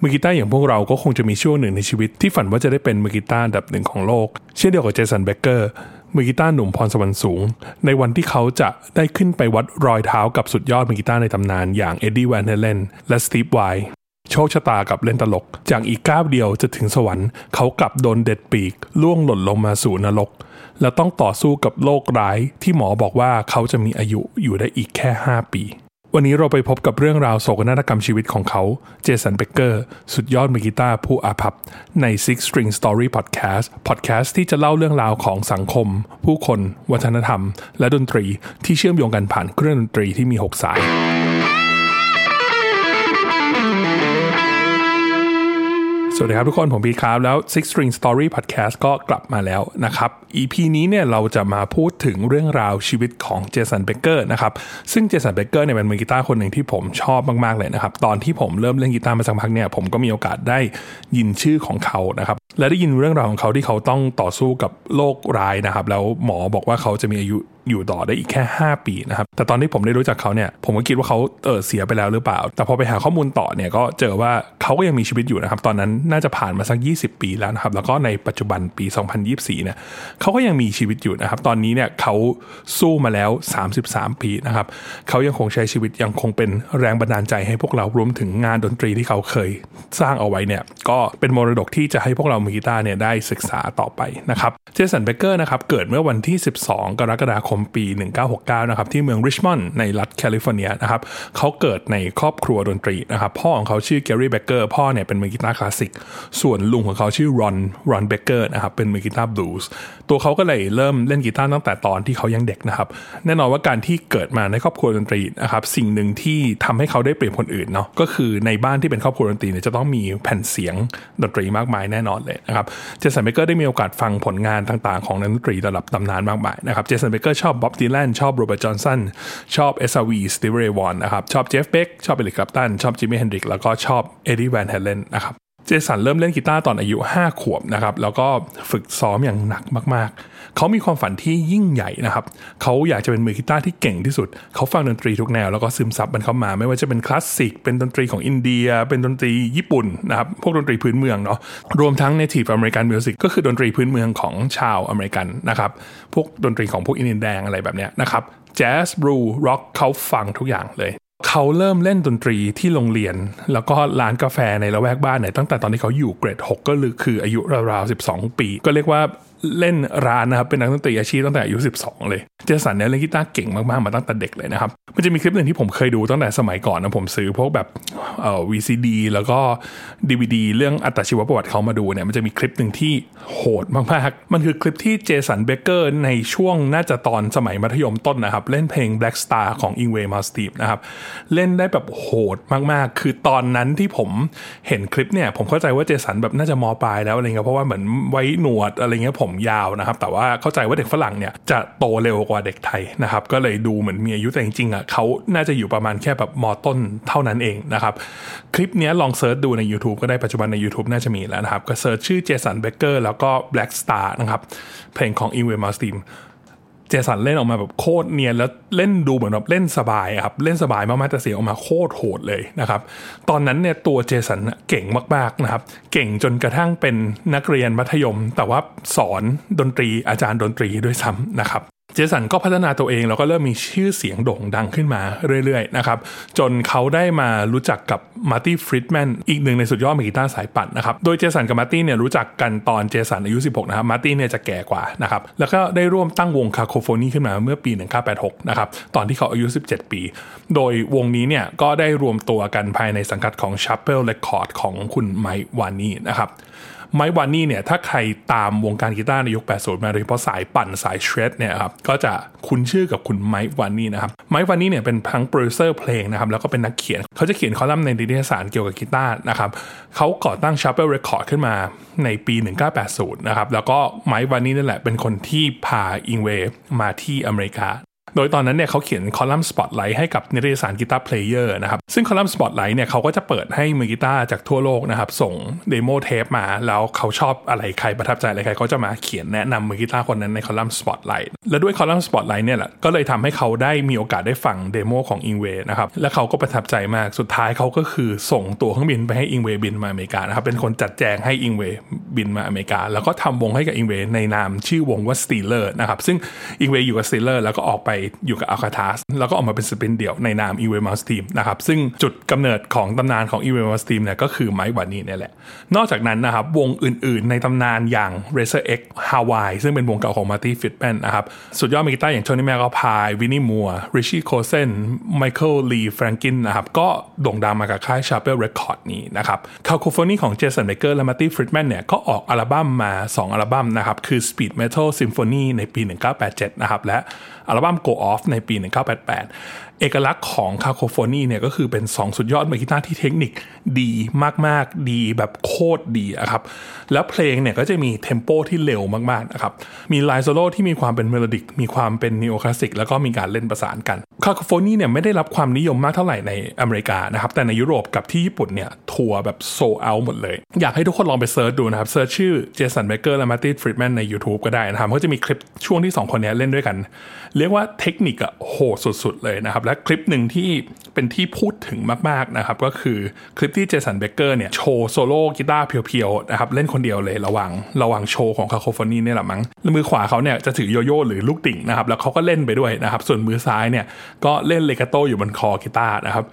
มือกีตาร์อย่างพวกเราก็คงจะมีช่วงหนึ่งในชีวิตที่ฝันว่าจะได้เป็นมือกีตาร์อันดับหนึ่งของโลก เช่นเดียวกับเจสันเบเกอร์มือกีตาร์หนุ่มพรสวรรค์สูง ในวันที่เขาจะได้ขึ้นไปวัดรอยเท้ากับสุดยอดมือกีตาร์ในตำนานอย่างเอ็ดดี้แวนเฮเลนและสตีฟไวโชคชะตากลับเล่นตลก จากอีกก้าวเดียวจะถึงสวรรค์ เขากลับโดนเด็ดปีกร่วงหล่นลงมาสู่นรก และต้องต่อสู้กับโรคร้ายที่หมอบอกว่าเขาจะมีอายุอยู่ได้อีกแค่ 5 ปี วันนี้เราไปพบกับเรื่องราวโศกนาฏกรรมชีวิตของเขา เจสันเบเกอร์ สุดยอดมือกีตาร์ผู้อาภัพ ใน Six String Story Podcast Podcast ที่จะเล่าเรื่องราวของสังคม ผู้คน วัฒนธรรม และดนตรีที่เชื่อมโยงกันผ่านเครื่องดนตรีที่มี 6 สาย สวัสดีครับทุกคน ผมพีครับ แล้ว Six String Story Podcast ก็กลับมาแล้วนะครับ EP นี้เนี่ยเราจะมาพูดถึงเรื่องราวชีวิตของเจสันเบเกอร์นะครับ ซึ่งเจสันเบเกอร์เนี่ยเป็นมือกีตาร์คนหนึ่งที่ผมชอบมาก ๆ เลยนะครับ ตอนที่ผมเริ่มเล่นกีตาร์มาสักพักเนี่ยผมก็มีโอกาสได้ยินชื่อของเขานะครับ และได้ยินเรื่องราวของเขาที่เขาต้องต่อสู้กับโรคร้ายนะครับ แล้วหมอบอกว่าเขาจะมีอายุ อยู่ต่อได้อีกแค่ 5 ปีนะครับ แต่ตอนที่ผมได้รู้จักเขาเนี่ยผมก็คิดว่าเขาเออเสียไปแล้วหรือเปล่า แต่พอไปหาข้อมูลต่อเนี่ยก็เจอว่าเขาก็ยังมีชีวิตอยู่นะครับ ตอนนั้นน่าจะผ่านมาสัก 20 ปีแล้วนะครับ แล้วก็ในปัจจุบันปี 2024เนี่ยเขาก็ยังมีชีวิตอยู่นะครับ ตอนนี้เนี่ยเขาสู้มาแล้ว 33 ปีนะครับเขายังคงใช้ชีวิตยังคงเป็นแรงบันดาลใจให้พวกเรารวมถึงงานดนตรีที่เขาเคยสร้างเอาไว้เนี่ยก็เป็นมรดกที่จะให้พวกเรามือกีตาร์เนี่ยได้ศึกษาต่อไปนะครับเจสันเบเกอร์นะครับเกิดเมื่อวันที่ 12 กรกฎาคมปี 1969 นะครับที่เมืองริชมอนด์ในรัฐแคลิฟอร์เนียนะครับเขาเกิดในครอบครัวดนตรีนะครับพ่อของเขาชื่อแกรี่เบเกอร์พ่อเนี่ยเป็นมือกีตาร์คลาสสิกส่วนลุงของเขาชื่อรอนรอนเบเกอร์นะครับเป็นมือกีตาร์บลูส์ตัวเขาก็เลยเริ่มเล่นกีตาร์ตั้งแต่ตอนที่เขายังเด็กนะครับแน่นอนว่าการที่เกิดมาในครอบครัวดนตรีนะครับสิ่งหนึ่งที่ทำให้เขาได้เปรียบคนอื่นเนาะก็คือในบ้านที่เป็นครอบครัวดนตรีเนี่ยจะต้องมีแผ่นเสียงดนตรีมากมายแน่นอนเลยนะครับเจสันเบเกอร์ได้มีโอกาสฟังผลงานต่างๆ ของนักดนตรีระดับตำนานมากมายนะครับเจสันเบเกอร์ชอบบ๊อบดีแลนชอบโรเบิร์ตจอห์นสันชอบเอสอาร์วีสตีวีเรย์วอห์นนะครับชอบเจฟฟ์เบ็คชอบเอริกคลัปตันชอบจิมมี่เฮนดริกซ์แล้วก็ชอบเอ็ดดี้แวนเฮเลนนะครับเจสันเริ่มเล่นกีตาร์ตอนอายุ 5 ขวบนะครับแล้วก็ฝึกซ้อมอย่างหนักมากๆ เขามีความฝันที่ยิ่งใหญ่นะครับ เขาอยากจะเป็นมือกีตาร์ที่เก่งที่สุด เขาฟังดนตรีทุกแนวแล้วก็ซึมซับมันเข้ามา ไม่ว่าจะเป็นคลาสสิก เป็นดนตรีของอินเดีย เป็นดนตรีญี่ปุ่นนะครับ พวกดนตรีพื้นเมืองเนาะ รวมทั้ง Native American Music ก็คือดนตรีพื้นเมืองของชาวอเมริกันนะครับ พวกดนตรีของพวกอินเดียแดงอะไรแบบเนี้ยนะครับ แจ๊สบลูส์ร็อกเขาฟังทุกอย่างเลยเขาเริ่มเล่นดนตรีที่โรงเรียน แล้วก็ร้านกาแฟในละแวกบ้านเนี่ยตั้งแต่ตอนที่เขาอยู่เกรด 6 ก็คืออายุราวๆ12 ปี ก็เรียกว่า เล่นร้านนะครับเป็นนักดนตรีอาชีพตั้งแต่อายุ12 เลยเจสันเนี่ยเล่นกีตาร์เก่งมากๆมาตั้งแต่เด็กเลยนะครับมันจะมีคลิปหนึ่งที่ผมเคยดูตั้งแต่สมัยก่อนนะผมซื้อพวกแบบเอ่อ VCD แล้วก็ DVD เรื่องอัตชีวประวัติเขามาดูเนี่ยมันจะมีคลิปหนึ่งที่โหดมากๆ มันคือคลิปที่เจสันเบเกอร์ในช่วงน่าจะตอนสมัยมัธยมต้นนะครับ เล่นเพลง Black Star ของ i n g w a y m a l s t e v e นะครับเล่นได้แบบโหดมากๆ คือตอนนั้นที่ผมเห็นคลิปเนี่ยผมเข้าใจว่าเจสันแบบน่าจะมปลายแล้วอะไรเงี้ยเพราะว่าเหมือนไว้หนวดอะไรเงี้ยผมยาวนะครับ แต่ว่าเข้าใจว่าเด็กฝรั่งเนี่ยจะโตเร็วกว่าเด็กไทยนะครับ ก็เลยดูเหมือนมีอายุแต่จริงๆอะเขาน่าจะอยู่ประมาณแค่แบบมต้นเท่านั้นเองนะครับ คลิปนี้ลอง search ดูใน YouTube ก็ได้ปัจจุบันใน YouTube น่าจะมีแล้วนะครับ ก็ search ชื่อเจสันเบเกอร์แล้วก็ Black Star นะครับเพลงของ i n g w a y m a l s t e v e เจสันเล่นออกมาแบบโคตรเนียนแล้วเล่นดูเหมือนแบบเล่นสบายครับเล่นสบายมากๆแต่เสียงออกมาโคตรโหดเลยนะครับตอนนั้นเนี่ยตัวเจสันเก่งมากๆนะครับเก่งจนกระทั่งเป็นนักเรียนมัธยม แต่ว่าสอนดนตรีอาจารย์ดนตรีด้วยซ้ำนะครับ เจสันก็พัฒนาตัวเองแล้วก็เริ่มมีชื่อเสียงโด่งดังขึ้นมาเรื่อยๆนะครับจนเขาได้มารู้จักกับมาร์ตี้ฟรีดแมนอีกหนึ่งในสุดยอดมือกีตาร์สายปั่นนะครับโดยเจสันกับมาร์ตี้เนี่ยรู้จักกันตอนเจสันอายุ 16 นะครับมาร์ตี้เนี่ยจะแก่กว่านะครับแล้วก็ได้ร่วมตั้งวง Cacophony ขึ้นมาเมื่อปี 1986 นะครับตอนที่เขาอายุ 17 ปี โดยวงนี้เนี่ยก็ได้รวมตัวกันภายในสังกัดของ Shrapnel Records ของคุณไมค์วาร์นีย์นะครับ ไมค์วาร์นีย์เนี่ยถ้าใครตามวงการกีตาร์ในยุค 80 มาโดยเฉพาะสายปั่นสาย shred เนี่ยครับก็จะคุ้นชื่อกับคุณไมค์วาร์นีย์นะครับไมค์วาร์นีย์เนี่ยเป็นทั้งโปรดิวเซอร์เพลงนะครับแล้วก็เป็นนักเขียน เขาจะเขียนคอลัมน์ในนิตยสารเกี่ยวกับกีตาร์นะครับเขาก่อตั้ง Shrapnel Records ขึ้นมาในปี 1980 นะครับแล้วก็ไมค์วาร์นีย์นั่นแหละเป็นคนที่พาอิงเวมาที่อเมริกา โดยตอนนั้นเนี่ยเขาเขียนคอลัมน์สปอตไลท์ให้กับนิตยสาร Guitar Player นะครับ ซึ่งคอลัมน์สปอตไลท์เนี่ยเขาก็จะเปิดให้มือกีตาร์จากทั่วโลกนะครับ ส่ง demo tape มา แล้วเขาชอบอะไรใครประทับใจอะไรใครเขาจะมาเขียนแนะนำมือกีตาร์คนนั้นในคอลัมน์สปอตไลท์และด้วยคอลัมน์สปอตไลท์เนี่ยแหละก็เลยทำให้เขาได้มีโอกาสได้ฟัง demo ของ Yngwie นะครับและเขาก็ประทับใจมากสุดท้ายเขาก็คือส่งตั๋วเครื่องบินไปให้ Yngwie บินมาอเมริกานะครับเป็นคนจัดแจงให้ Yngwieบินมาอเมริกา แล้วก็ทำวงให้กับ Yngwie ในนามชื่อวงว่า Steeler นะครับซึ่ง Yngwie อยู่กับ Steeler แล้วก็ออกไปอยู่กับ Alcatrazz แล้วก็ออกมาเป็นศิลปินเดี่ยวในนาม Yngwie Malmsteen นะครับซึ่งจุดกำเนิดของตำนานของ Yngwie Malmsteen เนี่ยก็คือไมค์วาร์นีย์นี่แหละ นอกจากนั้นนะครับวงอื่นๆ ในตำนานอย่าง Racer X Hawaii ซึ่งเป็นวงเก่าของมาร์ตี้ฟรีดแมนนะครับสุดยอดมือกีตาร์อย่าง Tony MacAlpine Vinnie Moore Richie Kotzen Michael Lee Firkins นะครับก็โด่งดังมากับค่าย Shrapnel Records นี้นะครับ Cacophony ของเจสันเบเกอร์และมาร์ตี้ฟรีดแมนเนี่ยก็ออกอัลบั้มมา 2 อัลบั้มนะครับคือ Speed Metal Symphony ในปี 1987 นะครับและ อัลบั้ม Go Off ในปี 1988 เอกลักษณ์ของ Cacophony เนี่ยก็คือเป็น 2 สุดยอดมือกีตาร์ที่เทคนิคดีมากๆ ดีแบบโคตรดีครับ แล้วเพลงเนี่ยก็จะมี tempo ที่เร็วมากๆนะครับ มีไลน์โซโล่ที่มีความเป็น melodic มีความเป็นนิโอคลาสสิกแล้วก็มีการเล่นประสานกันCacophony เนี่ยไม่ได้รับความนิยมมากเท่าไหร่ในอเมริกานะครับ แต่ในยุโรปกับที่ญี่ปุ่นเนี่ยทัวร์แบบโซเอาหมดเลย อยากให้ทุกคนลองไป search ดูนะครับ search ชื่อเจสันเบเกอร์และมาร์ตี้ ฟรีดแมนใน YouTube ก็ได้นะครับก็จะมีคลิปช่วงที่ 2 คนนี้เล่นด้วยกัน เรียกว่าเทคนิคอะโหดสุดๆเลยนะครับและคลิปหนึ่งที่เป็นที่พูดถึงมากๆนะครับก็คือคลิปที่เจสันเบเกอร์เนี่ยโชว์โซโล่กีตาร์เพียวๆนะครับเล่นคนเดียวเลยระหว่างระหว่างโชว์ของ Cacophony เนี่ยแหละมั้งแล้วมือขวาเขาเนี่ยจะถือโยโย่หรือลูกดิ่งนะครับแล้วเขาก็เล่นไปด้วยนะครับส่วนมือซ้ายเนี่ยก็เล่น legato อยู่บนคอกีตาร์นะครับ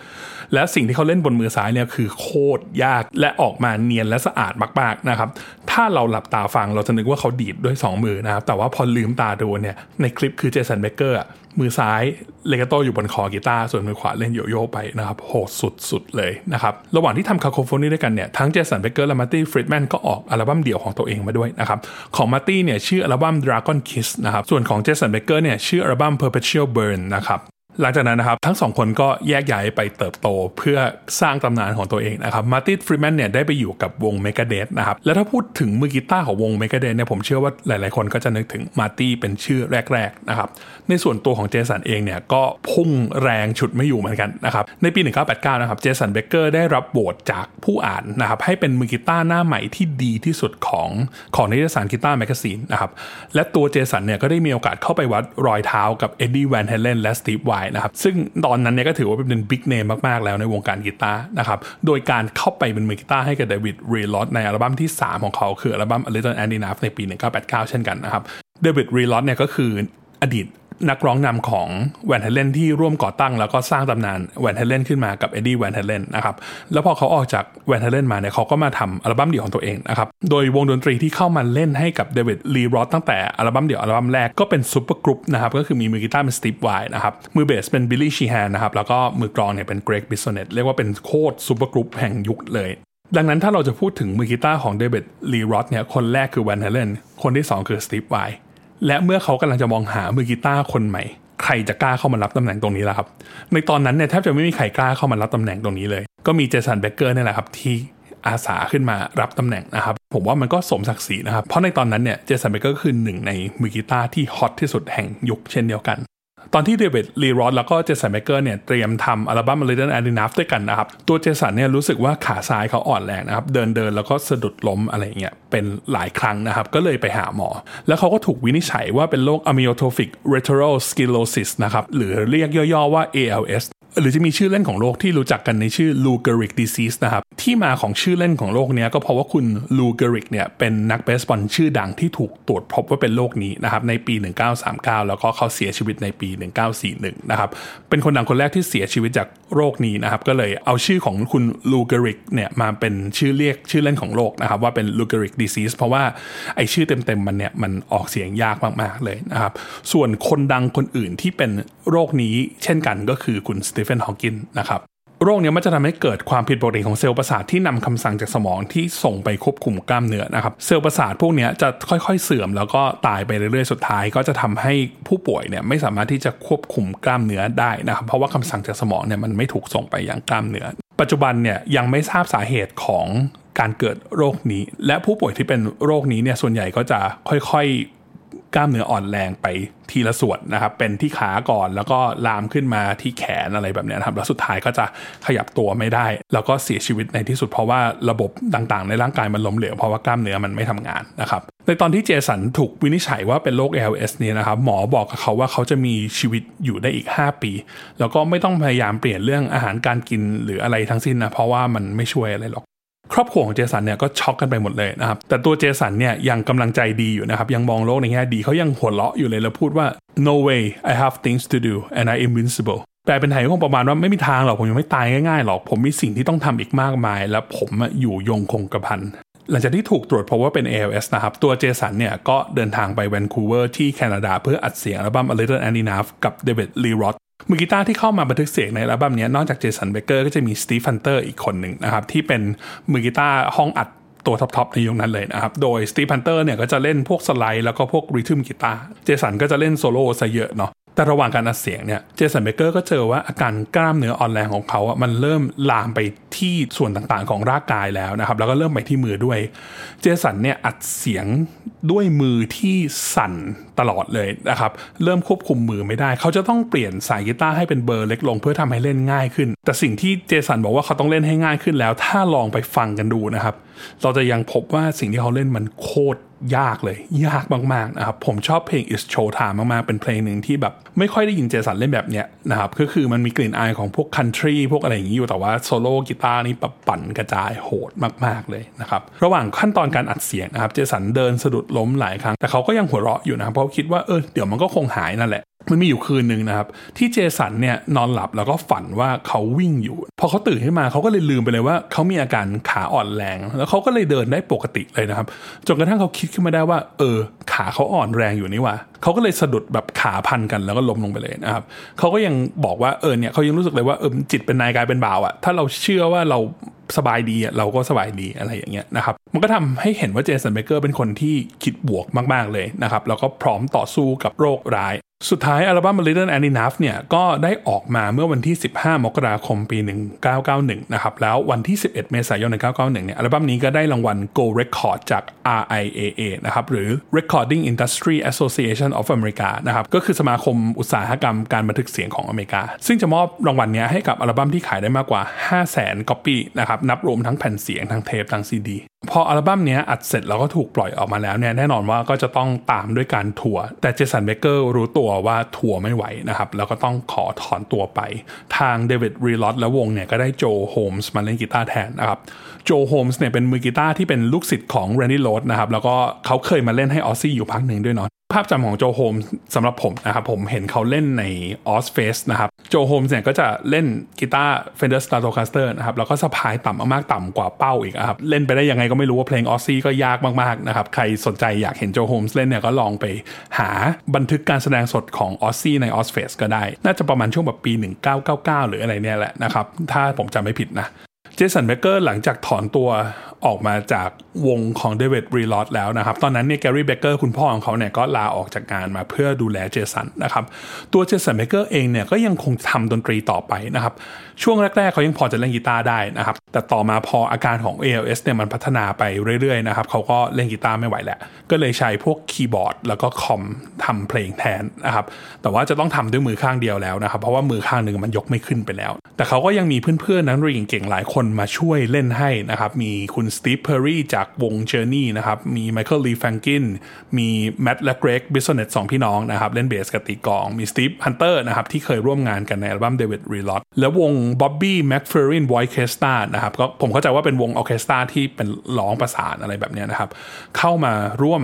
และสิ่งที่เขาเล่นบนมือซ้ายเนี่ยคือโคตรยากและออกมาเนียนและสะอาดมากๆนะครับถ้าเราหลับตาฟังเราจะนึกว่าเขาดีดด้วย 2 มือนะครับแต่ว่าพอลืมตาดูเนี่ยในคลิปคือเจสันเบเกอร์มือซ้าย legato อยู่บนคอกีตาร์ส่วนมือขวาเล่นโยโย่ไปนะครับโหดสุดๆเลยนะครับระหว่างที่ทำ Cacophony ด้วยกันเนี่ยทั้งเจสันเบเกอร์และมาร์ตี้ฟรีดแมนก็ออกอัลบั้มเดี่ยวของตัวเองมาด้วยนะครับของมาร์ตี้เนี่ยชื่ออัลบั้ม Dragon Kiss นะครับส่วนของเจสันเบเกอร์เนี่ยชื่ออัลบั้ม Perpetual Burn นะครับ หลังจากนั้นนะครับทั้งสองคนก็แยกย้ายไปเติบโตเพื่อสร้างตำนานของตัวเองนะครับมาร์ตี้ ฟรีดแมนเนี่ยได้ไปอยู่กับวง Megadeth นะครับแล้วถ้าพูดถึงมือกีตาร์ของวง Megadeth เนี่ยผมเชื่อว่าหลาย ๆ คนก็จะนึกถึงมาร์ตี้เป็นชื่อแรก ๆ นะครับ ในส่วนตัวของเจสันเองเนี่ยก็พุ่งแรงฉุดไม่อยู่เหมือนกันนะครับในปี 1989 นะครับเจสันเบเกอร์ได้รับโหวตจากผู้อ่านนะครับให้เป็นมือกีตาร์หน้าใหม่ที่ดีที่สุดของของนิตยสาร Guitar Magazine นะครับและตัวเจสันเนี่ยก็ได้มีโอกาสเข้าไปวัดรอยเท้ากับเอ็ดดี้แวนเฮเลนและสตีฟไวนะครับ ซึ่งตอนนั้นเนี่ยก็ถือว่าเป็น big name มาก ๆ แล้วในวงการกีตาร์นะครับ โดยการเข้าไปเป็นมือกีตาร์ให้กับเดวิดลีรอธในอัลบั้มที่ 3 ของเขาคืออัลบั้ม A Little Ain't Enough ในปี 1989 เช่นกันนะครับเดวิดลีรอธเนี่ยก็คืออดีต นักร้องนำของแวนเฮเลนที่ร่วมก่อตั้งแล้วก็สร้างตำนานแวนเฮเลนขึ้นมากับเอ็ดดี้แวนเฮเลนนะครับแล้วพอเขาออกจากแวนเฮเลนมาเนี่ยเขาก็มาทำอัลบั้มเดี่ยวของตัวเองนะครับโดยวงดนตรีที่เข้ามาเล่นให้กับเดวิดลีรอธตั้งแต่อัลบั้มเดี่ยวอัลบั้มแรกก็เป็น supergroup นะครับก็คือมีมือกีตาร์เป็นสตีฟไวนะครับมือเบสเป็นบิลลี่ชีแฮนนะครับแล้วก็มือกลองเนี่ยเป็นเกรกบิสโซเนตต์เรียกว่าเป็นโคตร supergroup แห่งยุคเลยดังนั้นถ้าเราจะพูดถึงมือกีตาร์ของเดวิดลีรอธเนี่ยคนแรกคือแวนเฮเลนคนที่ 2 คือสตีฟไว และเมื่อเขากำลังจะมองหามือกีตาร์คนใหม่ ใครจะกล้าเข้ามารับตำแหน่งตรงนี้ล่ะครับ ในตอนนั้นเนี่ยแทบจะไม่มีใครกล้าเข้ามารับตำแหน่งตรงนี้เลย ก็มีเจสันเบเกอร์นี่แหละครับที่อาสาขึ้นมารับตำแหน่งนะครับ ผมว่ามันก็สมศักดิ์ศรีนะครับ เพราะในตอนนั้นเนี่ยเจสันเบเกอร์คือหนึ่งในมือกีตาร์ที่ hot ที่สุดแห่งยุคเช่นเดียวกัน ตอนที่เดวิดลีรอธแล้วก็เจสันเบเกอร์เนี่ยเตรียมทำอัลบั้ม A Little Ain't Enough ด้วยกันนะครับ ตัวเจสันเนี่ยรู้สึกว่าขาซ้ายเขาอ่อนแรงนะครับเดินเดินแล้วก็สะดุดล้มอะไรเงี้ยเป็นหลายครั้งนะครับก็เลยไปหาหมอ แล้วเขาก็ถูกวินิจฉัยว่าเป็นโรค amyotrophic lateral sclerosis นะครับหรือเรียกย่อๆว่า ALS หรือจะมีชื่อเล่นของโรคที่รู้จักกันในชื่อ Lou Gehrig disease นะครับ ที่มาของชื่อเล่นของโรคนี้ก็เพราะว่าคุณ Lou Gehrig เนี่ยเป็นนักเบสบอลชื่อดังที่ถูกตรวจพบว่าเป็นโรคนี้นะครับในปี 1939 แล้วก็เขาเสียชีวิตในปี 1941 นะครับ เป็นคนดังคนแรกที่เสียชีวิตจากโรคนี้นะครับ ก็เลยเอาชื่อของคุณ Lou Gehrig เนี่ยมาเป็นชื่อเรียกชื่อเล่นของโรคนะครับว่าเป็น Lou Gehrig disease เพราะว่าไอชื่อเต็มๆมันเนี่ยมันออกเสียงยากมากๆเลยนะครับ ส่วนคนดังคนอื่นที่เป็นโรคนี้เช่นกันก็คือคุณสตีเฟนฮอกินนะครับโรคนี้มันจะทำให้เกิดความผิดปกติของเซลล์ประสาทที่นำคำสั่งจากสมองที่ส่งไปควบคุมกล้ามเนื้อนะครับเซลล์ประสาทพวกนี้จะค่อยๆเสื่อมแล้วก็ตายไปเรื่อยๆสุดท้าย ก็จะทำให้ผู้ป่วยเนี่ยไม่สามารถที่จะควบคุมกล้ามเนื้อได้นะครับเพราะว่าคำสั่งจากสมองเนี่ยมันไม่ถูกส่งไปยังกล้ามเนื้อ ปัจจุบันเนี่ยยังไม่ทราบสาเหตุของการเกิดโรคนี้ และผู้ป่วยที่เป็นโรคนี้เนี่ยส่วนใหญ่ก็จะค่อยๆ กล้ามเนื้ออ่อนแรงไปทีละส่วนนะครับ เป็นที่ขาก่อนแล้วก็ลามขึ้นมาที่แขนอะไรแบบนี้นะครับแล้วสุดท้ายก็จะขยับตัวไม่ได้ แล้วก็เสียชีวิตในที่สุดเพราะว่าระบบต่างๆ ในร่างกายมันล้มเหลวเพราะว่ากล้ามเนื้อมันไม่ทำงานนะครับในตอนที่เจสันถูกวินิจฉัยว่าเป็นโรค ALS เนี่ยนะครับหมอบอกกับเขาว่าเขาจะมีชีวิตอยู่ได้อีก 5 ปี แล้วก็ไม่ต้องพยายามเปลี่ยนเรื่องอาหารการกินหรืออะไรทั้งสิ้นนะเพราะว่ามันไม่ช่วยอะไรหรอก ครอบครัวของเจสันเนี่ยก็ช็อกกันไปหมดเลยนะครับ แต่ตัวเจสันเนี่ยยังกำลังใจดีอยู่นะครับ ยังมองโลกในแง่ดีเขายังหัวเราะอยู่เลยแล้วพูดว่า no way I have things to do and I'm invincible แปลเป็นไทยก็คงประมาณว่าไม่มีทางหรอกผมยังไม่ตายง่ายๆหรอก ผมมีสิ่งที่ต้องทำอีกมากมาย และผมอยู่ยงคงกระพันหลังจากที่ถูกตรวจพบว่าเป็น ALS นะครับ ตัวเจสันเนี่ยก็เดินทางไปแวนคูเวอร์ที่แคนาดาเพื่ออัดเสียงอัลบั้ม A Little Ain't Enough กับเดวิดลีรอธ มือกีตาร์ที่เข้ามาบันทึกเสียงในอัลบั้มนี้นอกจากเจสันเบเกอร์ก็จะมีสตีฟฮันเตอร์อีกคนหนึ่งนะครับ ที่เป็นมือกีตาร์ห้องอัดตัว top ๆในยุคนั้นเลยนะครับ โดยสตีฟฮันเตอร์เนี่ยก็จะเล่นพวกสไลด์แล้วก็พวก rhythm guitar เจสันก็จะเล่นโซโล่ซะเยอะเนาะแต่ระหว่างการอัดเสียงเนี่ยเจสันเบเกอร์ก็เจอว่าอาการกล้ามเนื้ออ่อนแรงของเขาอะมันเริ่มลามไปที่ส่วนต่างๆของร่างกายแล้วนะครับ แล้วก็เริ่มไปที่มือด้วย เจสันเนี่ยอัดเสียงด้วยมือที่สั่น ตลอดเลยนะครับ เริ่มควบคุมมือไม่ได้ เขาจะต้องเปลี่ยนสายกีตาร์ให้เป็นเบอร์เล็กลงเพื่อทำให้เล่นง่ายขึ้น แต่สิ่งที่เจสันบอกว่าเขาต้องเล่นให้ง่ายขึ้นแล้ว ถ้าลองไปฟังกันดูนะครับ เราจะยังพบว่าสิ่งที่เขาเล่นมันโคตรยากเลย ยากมากๆนะครับ ผมชอบเพลง It's Showtime มาก ๆ เป็นเพลงหนึ่งที่แบบ ไม่ค่อยได้ยินเจสันเล่นแบบเนี้ยนะครับ ก็คือมันมีกลิ่นอายของพวก country พวกอะไรอย่างนี้อยู่แต่ว่าโซโล่กีตาร์นี่ปั่นกระจายโหดมาก ๆ เลยนะครับ ระหว่างขั้นตอนการอัดเสียงนะครับ เจสันเดินสะดุดล้มหลายครั้ง แต่เขาก็ยังหัวเราะอยู่นะครับเพราะคิดว่าเออเดี๋ยวมันก็คงหายนั่นแหละ มันมีอยู่คืนหนึ่งนะครับ ที่เจสันเนี่ยนอนหลับแล้วก็ฝันว่าเขาวิ่งอยู่ พอเขาตื่นขึ้นมาเขาก็เลยลืมไปเลยว่าเขามีอาการขาอ่อนแรง แล้วเขาก็เลยเดินได้ปกติเลยนะครับ จนกระทั่งเขาคิดขึ้นมาได้ว่า เออ ขาเขาอ่อนแรงอยู่นี่ว่าเขาก็เลยสะดุดแบบขาพันกันแล้วก็ล้มลงไปเลยนะครับเขาก็ยังบอกว่าเออเนี่ยเขายังรู้สึกเลยว่าเออจิตเป็นนายกายเป็นบ่าวอะถ้าเราเชื่อว่าเราสบายดีเราก็สบายดีอะไรอย่างเงี้ยนะครับ มันก็ทำให้เห็นว่าเจสันเบเกอร์เป็นคนที่คิดบวกมาก ๆเลยนะครับ แล้วก็พร้อมต่อสู้กับโรคร้าย สุดท้ายอัลบั้ม Little and Enough เนี่ยก็ได้ออกมาเมื่อวันที่ 15 มกราคมปี 1991 นะครับ แล้ววันที่ 11 เมษายน 1991 เนี่ยอัลบั้มนี้ก็ได้รางวัล Go Record จาก RIAA นะครับ หรือ Recording Industry Association of America นะครับ ก็คือสมาคมอุตสาหกรรมการบันทึกเสียงของอเมริกา ซึ่งจะมอบรางวัลนี้ให้กับอัลบั้มที่ขายได้มากกว่า 500,000ก๊อปปี้นะครับ นับรวมทั้งแผ่นเสียงทั้งเทปทั้งซีดี พออัลบั้มนี้อัดเสร็จแล้วก็ถูกปล่อยออกมาแล้วเนี่ยแน่นอนว่าก็จะต้องตามด้วยการทัวร์แต่เจสันเบเกอร์รู้ตัวว่าทัวร์ไม่ไหวนะครับ แล้วก็ต้องขอถอนตัวไป ทางเดวิดลีรอธและวงเนี่ยก็ได้โจโฮมส์มาเล่นกีตาร์แทนนะครับ โจโฮมส์เนี่ยเป็นมือกีตาร์ที่เป็นลูกศิษย์ของแรนดี้โรดส์นะครับแล้วก็เขาเคยมาเล่นให้ออซซี่อยู่พักหนึ่งด้วยเนาะภาพจำของโจโฮมส์สำหรับผมนะครับผมเห็นเขาเล่นใน Ozzfest นะครับโจโฮมส์เนี่ยก็จะเล่นกีตาร์ Fender Stratocaster นะครับแล้วก็สะพายต่ำมากต่ำกว่าเป้าอีกครับเล่นไปได้ยังไงก็ไม่รู้ว่าเพลงออซซี่ก็ยากมากๆนะครับใครสนใจอยากเห็นโจโฮมส์เล่นเนี่ยก็ลองไปหาบันทึกการแสดงสดของออซซี่ใน Ozzfest ก็ได้ น่าจะประมาณช่วงแบบปี 1999 หรืออะไรเนี่ยแหละนะครับถ้าผมจำไม่ผิดนะ เจสันเบเกอร์หลังจากถอนตัวออกมาจากวงของเดวิดลีรอธแล้วนะครับ ตอนนั้นเนี่ยแกรี่เบเกอร์คุณพ่อของเขาเนี่ยก็ลาออกจากงานมาเพื่อดูแลเจสันนะครับ ตัวเจสันเบเกอร์เองเนี่ยก็ยังคงทำดนตรีต่อไปนะครับ ช่วงแรก ๆ เขายังพอจะเล่นกีตาร์ได้นะครับ แต่ต่อมาพออาการของ ALS เนี่ยมันพัฒนาไปเรื่อยๆนะครับเขาก็เล่นกีตาร์ไม่ไหวแล้วก็เลยใช้พวกคีย์บอร์ดแล้วก็คอมทำเพลงแทนนะครับ แต่ว่าจะต้องทำด้วยมือข้างเดียวแล้วนะครับ เพราะว่ามือข้างหนึ่งมันยกไม่ขึ้นไปแล้ว แต่เขาก็ยังมีเพื่อนๆนักดนตรีเก่งๆหลายคนมาช่วยเล่นให้นะครับ มีคุณสตีฟเพอร์รี่จากวง Journey นะครับ มีไมเคิลลีเฟอร์กินส์ มีแมตต์และเกรกบิสโซเนตต์สองพี่น้องนะครับ เล่นเบสกับตีกลอง มีสตีฟฮันเตอร์นะครับ ที่เคยร่วมงานกันในอัลบั้มเดวิดลีรอธและวงบ๊อบบี้แม็กเฟอร์ริน Voicestra นะครับก็ผมเข้าใจว่าเป็นวงออเคสตราที่เป็นร้องประสานอะไรแบบนี้นะครับ เข้ามาร่วม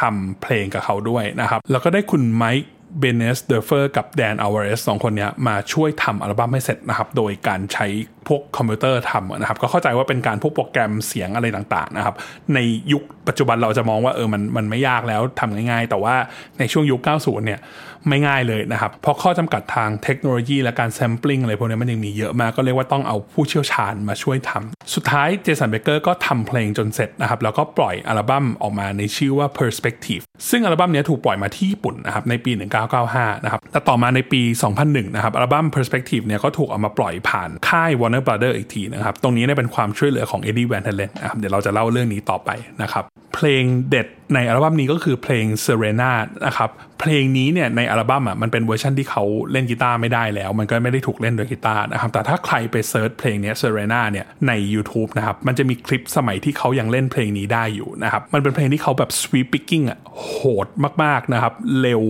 ทำเพลงกับเขาด้วยนะครับ แล้วก็ได้คุณไมค์เบเมสเดอร์เฟอร์กับแดนอัลวาเรซสองคนนี้มาช่วยทำอัลบั้มให้เสร็จนะครับ โดยการใช้พวกคอมพิวเตอร์ทำนะครับ ก็เข้าใจว่าเป็นการพวกโปรแกรมเสียงอะไรต่างๆนะครับ ในยุคปัจจุบันเราจะมองว่าเออมันมันไม่ยากแล้วทำง่าย ๆ แต่ว่าในช่วงยุค 90 เนี่ยไม่ง่ายเลยนะครับ เพราะข้อจำกัดทางเทคโนโลยีและการแซมปลิ้งอะไรพวกนี้มันยังมีเยอะมากก็เรียกว่าต้องเอาผู้เชี่ยวชาญมาช่วยทำสุดท้ายเจสันเบเกอร์ก็ทำเพลงจนเสร็จนะครับ แล้วก็ปล่อยอัลบั้มออกมาในชื่อว่า Perspective ซึ่งอัลบั้มนี้ถูกปล่อยมาที่ญี่ปุ่นนะครับในปี 1995 นะครับแต่ต่อมาในปี 2001 นะครับอัลบั้ม Perspective เนี่ยก็ถูกเอามาปล่อยผ่านค่าย Warner Brother อีกทีนะครับ ตรงนี้เนี่ยเป็นความช่วยเหลือของ Eddie Van Halen นะครับเดี๋ยวเราจะเล่าเรื่องนี้ต่อไปนะครับ เพลงเด็ดในอัลบั้มนี้ก็คือเพลง Serrana นะครับ เพลงนี้เนี่ยในอัลบั้มอะมันเป็นเวอร์ชันที่เขาเล่นกีตาร์ไม่ได้แล้ว มันก็ไม่ได้ถูกเล่นโดยกีตาร์นะครับ แต่ถ้าใครไป search เพลงนี้ Serrana เนี่ยใน YouTube นะครับ มันจะมีคลิปสมัยที่เขายังเล่นเพลงนี้ได้อยู่นะครับ มันเป็นเพลงที่เขาแบบ sweep picking อะโหดมากๆนะครับ เร็ว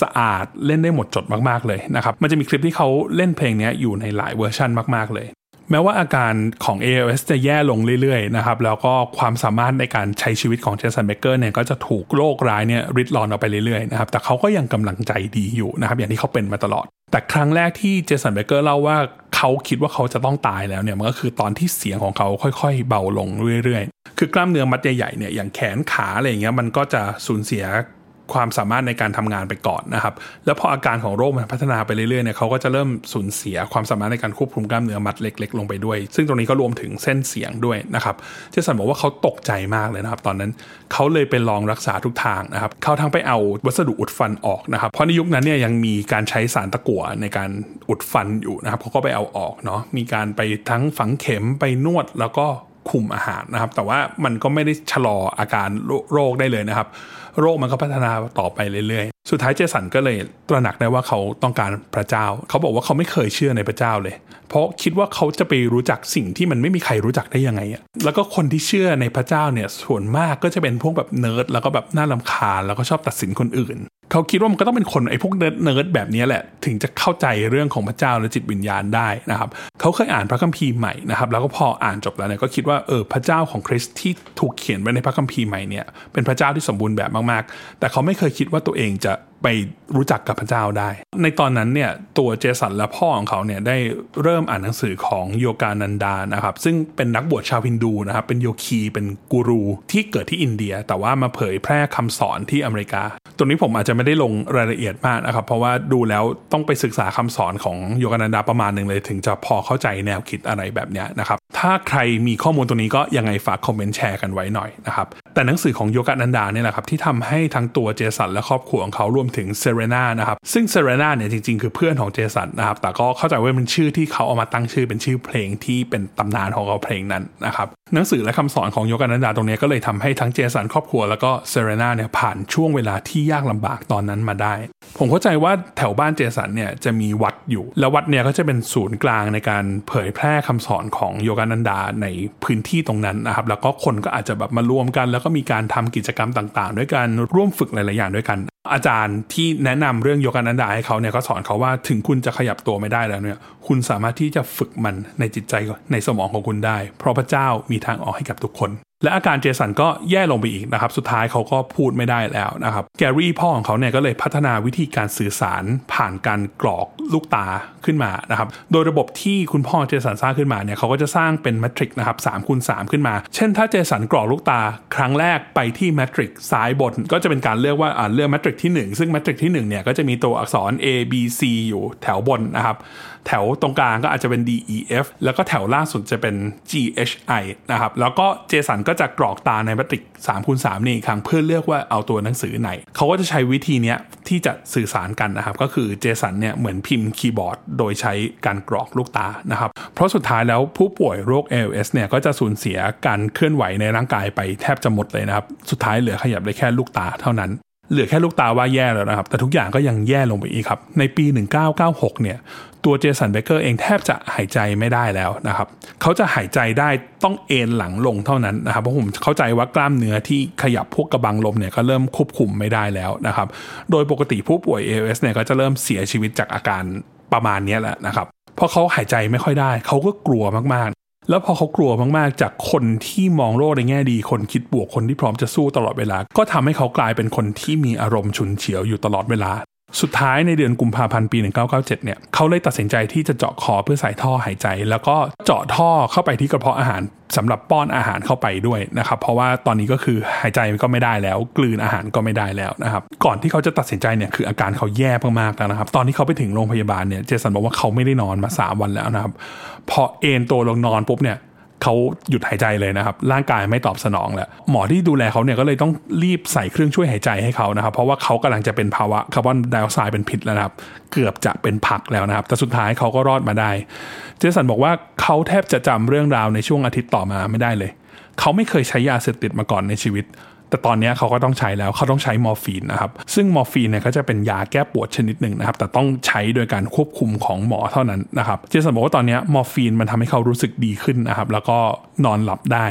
สะอาดเล่นได้หมดจดมากๆเลยนะครับมันจะมีคลิปที่เขาเล่นเพลงนี้อยู่ในหลายเวอร์ชันมากๆเลยแม้ว่าอาการของ ALS จะแย่ลงเรื่อยๆนะครับแล้วก็ความสามารถในการใช้ชีวิตของเจสันเบเกอร์เนี่ยก็จะถูกโรคร้ายเนี่ยริดรอนออกไปเรื่อยๆนะครับแต่เขาก็ยังกำลังใจดีอยู่นะครับอย่างที่เขาเป็นมาตลอด แต่ครั้งแรกที่เจสันเบเกอร์เล่าว่าเขาคิดว่าเขาจะต้องตายแล้วเนี่ยมันก็คือตอนที่เสียงของเขาค่อยๆ เบาลงเรื่อยๆ คือกล้ามเนื้อมัดใหญ่ๆเนี่ยอย่างแขนขาอะไรอย่างเงี้ยมันก็จะสูญเสีย ความสามารถในการทำงานไปก่อนนะครับ แล้วพออาการของโรคมันพัฒนาไปเรื่อยๆเนี่ยเขาก็จะเริ่มสูญเสียความสามารถในการควบคุมกล้ามเนื้อมัดเล็ก ๆ ลงไปด้วย ซึ่งตรงนี้ก็รวมถึงเส้นเสียงด้วยนะครับเจสันบอกว่าเขาตกใจมากเลยนะครับ ตอนนั้นเขาเลยไปลองรักษาทุกทางนะครับเขาทั้งไปเอาวัสดุอุดฟันออกนะครับ เพราะในยุคนั้นเนี่ยยังมีการใช้สารตะกั่วในการอุดฟันอยู่นะครับเขาก็ไปเอาออกเนาะมีการไปทั้งฝังเข็มไปนวดแล้วก็คุมอาหารนะครับ แต่ว่ามันก็ไม่ได้ชะลออาการโรคได้เลยนะครับ โรคมันก็พัฒนาต่อไปเรื่อยๆ สุดท้ายเจสันก็เลยตระหนักได้ว่าเขาต้องการพระเจ้า เขาบอกว่าเขาไม่เคยเชื่อในพระเจ้าเลย เพราะคิดว่าเขาจะไปรู้จักสิ่งที่มันไม่มีใครรู้จักได้ยังไงอะแล้วก็คนที่เชื่อในพระเจ้าเนี่ยส่วนมากก็จะเป็นพวกแบบเนิร์ดแล้วก็แบบน่ารำคาญแล้วก็ชอบตัดสินคนอื่นเขาคิดว่ามันก็ต้องเป็นคนไอ้พวกเนิร์ดแบบนี้แหละ ถึงจะเข้าใจเรื่องของพระเจ้าและจิตวิญญาณได้นะครับเขาเคยอ่านพระคัมภีร์ใหม่นะครับ แล้วก็พออ่านจบแล้วเนี่ยก็คิดว่าเออพระเจ้าของคริสต์ที่ถูกเขียนไว้ในพระคัมภีร์ใหม่เนี่ยเป็นพระเจ้าที่สมบูรณ์แบบมากๆ แต่เขาไม่เคยคิดว่าตัวเองจะไปรู้จักกับพระเจ้าได้ ในตอนนั้นเนี่ยตัวเจสันและพ่อของเขาเนี่ยได้เริ่มอ่านหนังสือของโยกานันดานะครับ ซึ่งเป็นนักบวชชาวฮินดูนะครับเป็นโยคีเป็นกูรูที่เกิดที่อินเดีย แต่ว่ามาเผยแพร่คำสอนที่อเมริกา ตรงนี้ผมอาจจะไม่ได้ลงรายละเอียดมากนะครับเพราะว่าดูแล้วต้องไปศึกษาคำสอนของโยกานันดาประมาณหนึ่งเลย ถึงจะพอเข้าใจแนวคิดอะไรแบบนี้นะครับถ้าใครมีข้อมูลตรงนี้ก็ยังไงฝากคอมเมนต์แชร์กันไว้หน่อยนะครับแต่หนังสือของโยกานันดาเนี่ยแหละครับที่ทำให้ทั้งตัวเจสันและครอบครัวของเขารวมถึงเซเรนานะครับ ซึ่งเซเรนาเนี่ยจริงๆ คือเพื่อนของเจสันนะครับ แต่ก็เข้าใจว่าเป็นชื่อที่เขาเอามาตั้งชื่อเป็นชื่อเพลงที่เป็นตำนานของเขาเพลงนั้นนะครับหนังสือและคำสอนของโยกานันดาตรงนี้ก็เลยทำให้ทั้งเจสันครอบครัวแล้วก็เซเรนาเนี่ยผ่านช่วงเวลาที่ยากลำบากตอนนั้นมาได้ ผมเข้าใจว่าแถวบ้านเจสันเนี่ยจะมีวัดอยู่ แล้ววัดเนี่ยก็จะเป็นศูนย์กลางในการเผยแพร่คำสอนของโยกานันดาในพื้นที่ตรงนั้นนะครับแล้วก็คนก็อาจจะแบบมารวมกัน แล้วก็มีการทำกิจกรรมต่าง ๆ ด้วยกันร่วมฝึกหลายๆอย่างด้วยกัน อาจารย์ที่แนะนำเรื่องโยกานันดาให้เขาเนี่ยก็สอนเขาว่าถึงคุณจะขยับตัวไม่ได้แล้วเนี่ย คุณสามารถที่จะฝึกมันในจิตใจในสมองของคุณได้ เพราะพระเจ้ามีทางออกให้กับทุกคนและอาการเจสันก็แย่ลงไปอีกนะครับ สุดท้ายเขาก็พูดไม่ได้แล้วนะครับ แกรี่พ่อของเขาเนี่ยก็เลยพัฒนาวิธีการสื่อสารผ่านการกรอกลูกตาขึ้นมานะครับ โดยระบบที่คุณพ่อเจสันสร้างขึ้นมาเนี่ยเขาก็จะสร้างเป็นแมทริกนะครับสามคูณสขึ้นมา เช่นถ้าเจสันกรอกลูกตาครั้งแรกไปที่แมทริกซ้ายบน ก็จะเป็นการเลือกว่าอ่าเลือกแมทริกที่ 1 ซึ่งแมทริกที่1เนี่ยก็จะมีตัวอักษร A B C อยู่แถวบนนะครับ แถวตรงกลางก็อาจจะเป็น D E F แล้วก็แถวล่างสุดจะเป็น G H I นะครับ แล้วก็เจสันก็จะกรอกตาในมัตริก3คูณ3นี่ครั้งเพื่อเลือกว่าเอาตัวหนังสือไหน เขาก็จะใช้วิธีนี้ที่จะสื่อสารกันนะครับ ก็คือเจสันเนี่ยเหมือนพิมพ์คีย์บอร์ด โดยใช้การกรอกลูกตานะครับ เพราะสุดท้ายแล้วผู้ป่วยโรค ALS เนี่ยก็จะสูญเสียการเคลื่อนไหวในร่างกายไปแทบจะหมดเลยนะครับ สุดท้ายเหลือขยับได้แค่ลูกตาเท่านั้น เหลือแค่ลูกตาว่าแย่แล้วนะครับ แต่ทุกอย่างก็ยังแย่ลงไปอีกครับ ในปี 1996 เนี่ย ตัวเจสันเบเกอร์เองแทบจะหายใจไม่ได้แล้วนะครับ เขาจะหายใจได้ต้องเอนหลังลงเท่านั้นนะครับ เพราะผมเข้าใจว่ากล้ามเนื้อที่ขยับพวกกระบังลมเนี่ยก็เริ่มควบคุมไม่ได้แล้วนะครับ โดยปกติผู้ป่วย ALS เนี่ยก็จะเริ่มเสียชีวิตจากอาการประมาณนี้แหละนะครับ เพราะเขาหายใจไม่ค่อยได้ เขาก็กลัวมากๆ แล้วพอเขากลัวมากๆ จากคนที่มองโลกในแง่ดี คนคิดบวกคนที่พร้อมจะสู้ตลอดเวลา ก็ทำให้เขากลายเป็นคนที่มีอารมณ์ฉุนเฉียวอยู่ตลอดเวลา สุดท้ายในเดือนกุมภาพันธ์ปี 1997 เนี่ยเขาเลยตัดสินใจที่จะเจาะคอเพื่อใส่ท่อหายใจ แล้วก็เจาะท่อเข้าไปที่กระเพาะอาหารสำหรับป้อนอาหารเข้าไปด้วยนะครับ เพราะว่าตอนนี้ก็คือหายใจก็ไม่ได้แล้ว กลืนอาหารก็ไม่ได้แล้วนะครับ ก่อนที่เขาจะตัดสินใจเนี่ยคืออาการเขาแย่มากๆแล้วนะครับ ตอนที่เขาไปถึงโรงพยาบาลเนี่ยเจสันบอกว่าเขาไม่ได้นอนมา 3 วันแล้วนะครับ พอเอนตัวลงนอนปุ๊บเนี่ย เขาหยุดหายใจเลยนะครับร่างกายไม่ตอบสนองแล้วหมอที่ดูแลเขาเนี่ยก็เลยต้องรีบใส่เครื่องช่วยหายใจให้เขานะครับ เพราะว่าเขากำลังจะเป็นภาวะคาร์บอนไดออกไซด์เป็นพิษแล้วนะครับเกือบจะเป็นผักแล้วนะครับ แต่สุดท้ายเขาก็รอดมาได้ เจสันบอกว่าเขาแทบจะจำเรื่องราวในช่วงอาทิตย์ต่อมาไม่ได้เลย เขาไม่เคยใช้ยาเสพติดมาก่อนในชีวิต แต่ตอนนี้เขาก็ต้องใช้แล้วเขาต้องใช้มอร์ฟีนนะครับซึ่งมอร์ฟีนเนี่ยก็จะเป็นยาแก้ปวดชนิดหนึ่งนะครับแต่ต้องใช้โดยการควบคุมของหมอเท่านั้นนะครับเจสันบอกว่าตอนนี้มอร์ฟีนมันทำให้เขารู้สึกดีขึ้นนะครับแล้วก็นอนหลับได้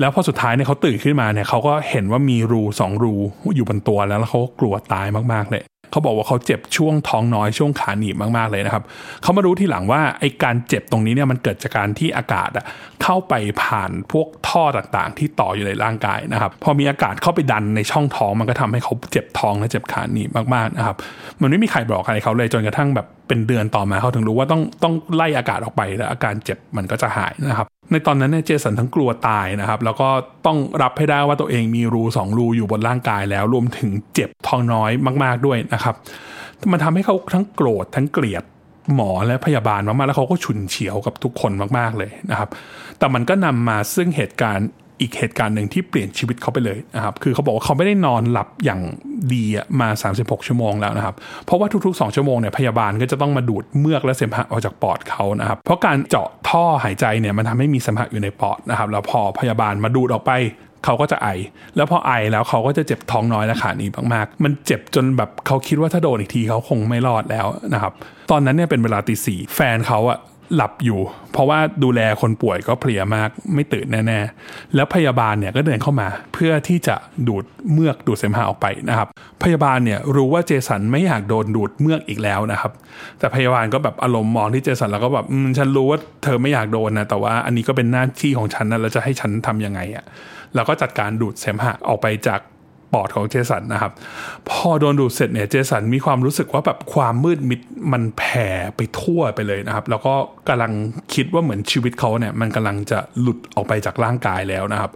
แล้วพอสุดท้ายเนี่ยเขาตื่นขึ้นมาเนี่ยเขาก็เห็นว่ามีรูสองรูอยู่บนตัวแล้วแล้วเขาก็กลัวตายมากๆเลย เขาบอกว่าเขาเจ็บช่วงท้องน้อยช่วงขาหนีบมากๆเลยนะครับเขามารู้ทีหลังว่าไอการเจ็บตรงนี้เนี่ยมันเกิดจากการที่อากาศอะเข้าไปผ่านพวกท่อต่างๆ ที่ต่ออยู่ในร่างกายนะครับ พอมีอากาศเข้าไปดันในช่องท้องมันก็ทำให้เขาเจ็บท้องและเจ็บขาหนีบมากๆนะครับมันไม่มีใครบอกใครเขาเลยจนกระทั่งแบบเป็นเดือนต่อมาเขาถึงรู้ว่าต้องต้องไล่อากาศออกไปแล้วอาการเจ็บมันก็จะหายนะครับในตอนนั้นเนี่ยเจสันทั้งกลัวตายนะครับ แล้วก็ต้องรับให้ได้ว่าตัวเองมีรูสองรูอยู่บนร่างกายแล้วรวมถึงเจ็บท้องน้อยมาก ๆด้วยนะครับมันทำให้เขาทั้งโกรธทั้งเกลียดหมอและพยาบาลมากๆแล้วเขาก็ฉุนเฉียวกับทุกคนมากๆเลยนะครับ แต่มันก็นำมาซึ่งเหตุการณ์อีกเหตุการณ์หนึ่งที่เปลี่ยนชีวิตเขาไปเลยนะครับคือเขาบอกว่าเขาไม่ได้นอนหลับอย่างดีมา 36 ชั่วโมงแล้วนะครับเพราะว่าทุกๆ 2 ชั่วโมงเนี่ยพยาบาลก็จะต้องมาดูดเมือกและเสมหะออกจากปอดเขานะครับเพราะการเจาะท่อหายใจเนี่ยมันทำให้มีเสมหะอยู่ในปอดนะครับแล้วพอพยาบาลมาดูดออกไป เขาก็จะไอ แล้วพอไอแล้วเขาก็จะเจ็บท้องน้อยและขาหนีมากๆ มันเจ็บจนแบบเขาคิดว่าถ้าโดนอีกทีเขาคงไม่รอดแล้วนะครับ ตอนนั้นเนี่ยเป็นเวลาตีสี่แฟนเขาอะ หลับอยู่ เพราะว่าดูแลคนป่วยก็เพลียมากไม่ตื่นแน่ๆ แล้วพยาบาลเนี่ยก็เดินเข้ามาเพื่อที่จะดูดเมือกดูดเสมหะออกไปนะครับ พยาบาลเนี่ยรู้ว่าเจสันไม่อยากโดนดูดเมือกอีกแล้วนะครับ แต่พยาบาลก็แบบอารมณ์มองที่เจสันแล้วก็แบบฉันรู้ว่าเธอไม่อยากโดนนะแต่ว่าอันนี้ก็เป็นหน้าที่ของฉันนะแล้วจะให้ฉันทำยังไงอะ่ะแล้วก็จัดการดูดเสมหะออกไปจาก ปอดของเจสันนะครับ พอโดนดูดเสร็จเนี่ยเจสันมีความรู้สึกว่าแบบความมืดมิดมันแผ่ไปทั่วไปเลยนะครับ แล้วก็กำลังคิดว่าเหมือนชีวิตเขาเนี่ยมันกำลังจะหลุดออกไปจากร่างกายแล้วนะครับ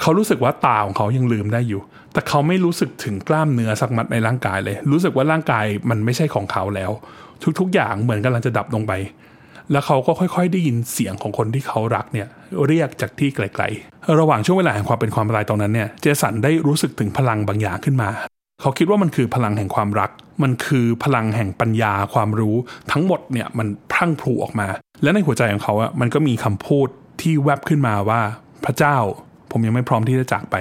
เขารู้สึกว่าตาของเขายังลืมได้อยู่ แต่เขาไม่รู้สึกถึงกล้ามเนื้อสักมัดในร่างกายเลย รู้สึกว่าร่างกายมันไม่ใช่ของเขาแล้ว ทุกๆอย่างเหมือนกำลังจะดับลงไป แล้วเขาก็ค่อยๆ ได้ยินเสียงของคนที่เขารักเนี่ยเรียกจากที่ไกลๆ ระหว่างช่วงเวลาแห่งความเป็นความตายตรงนั้นเนี่ยเจสันได้รู้สึกถึงพลังบางอย่างขึ้นมา เขาคิดว่ามันคือพลังแห่งความรัก มันคือพลังแห่งปัญญาความรู้ทั้งหมดเนี่ยมันพรั่งพรูออกมา และในหัวใจของเขาอะมันก็มีคำพูดที่แวบขึ้นมาว่าพระเจ้า ผมยังไม่พร้อมที่จะจากไป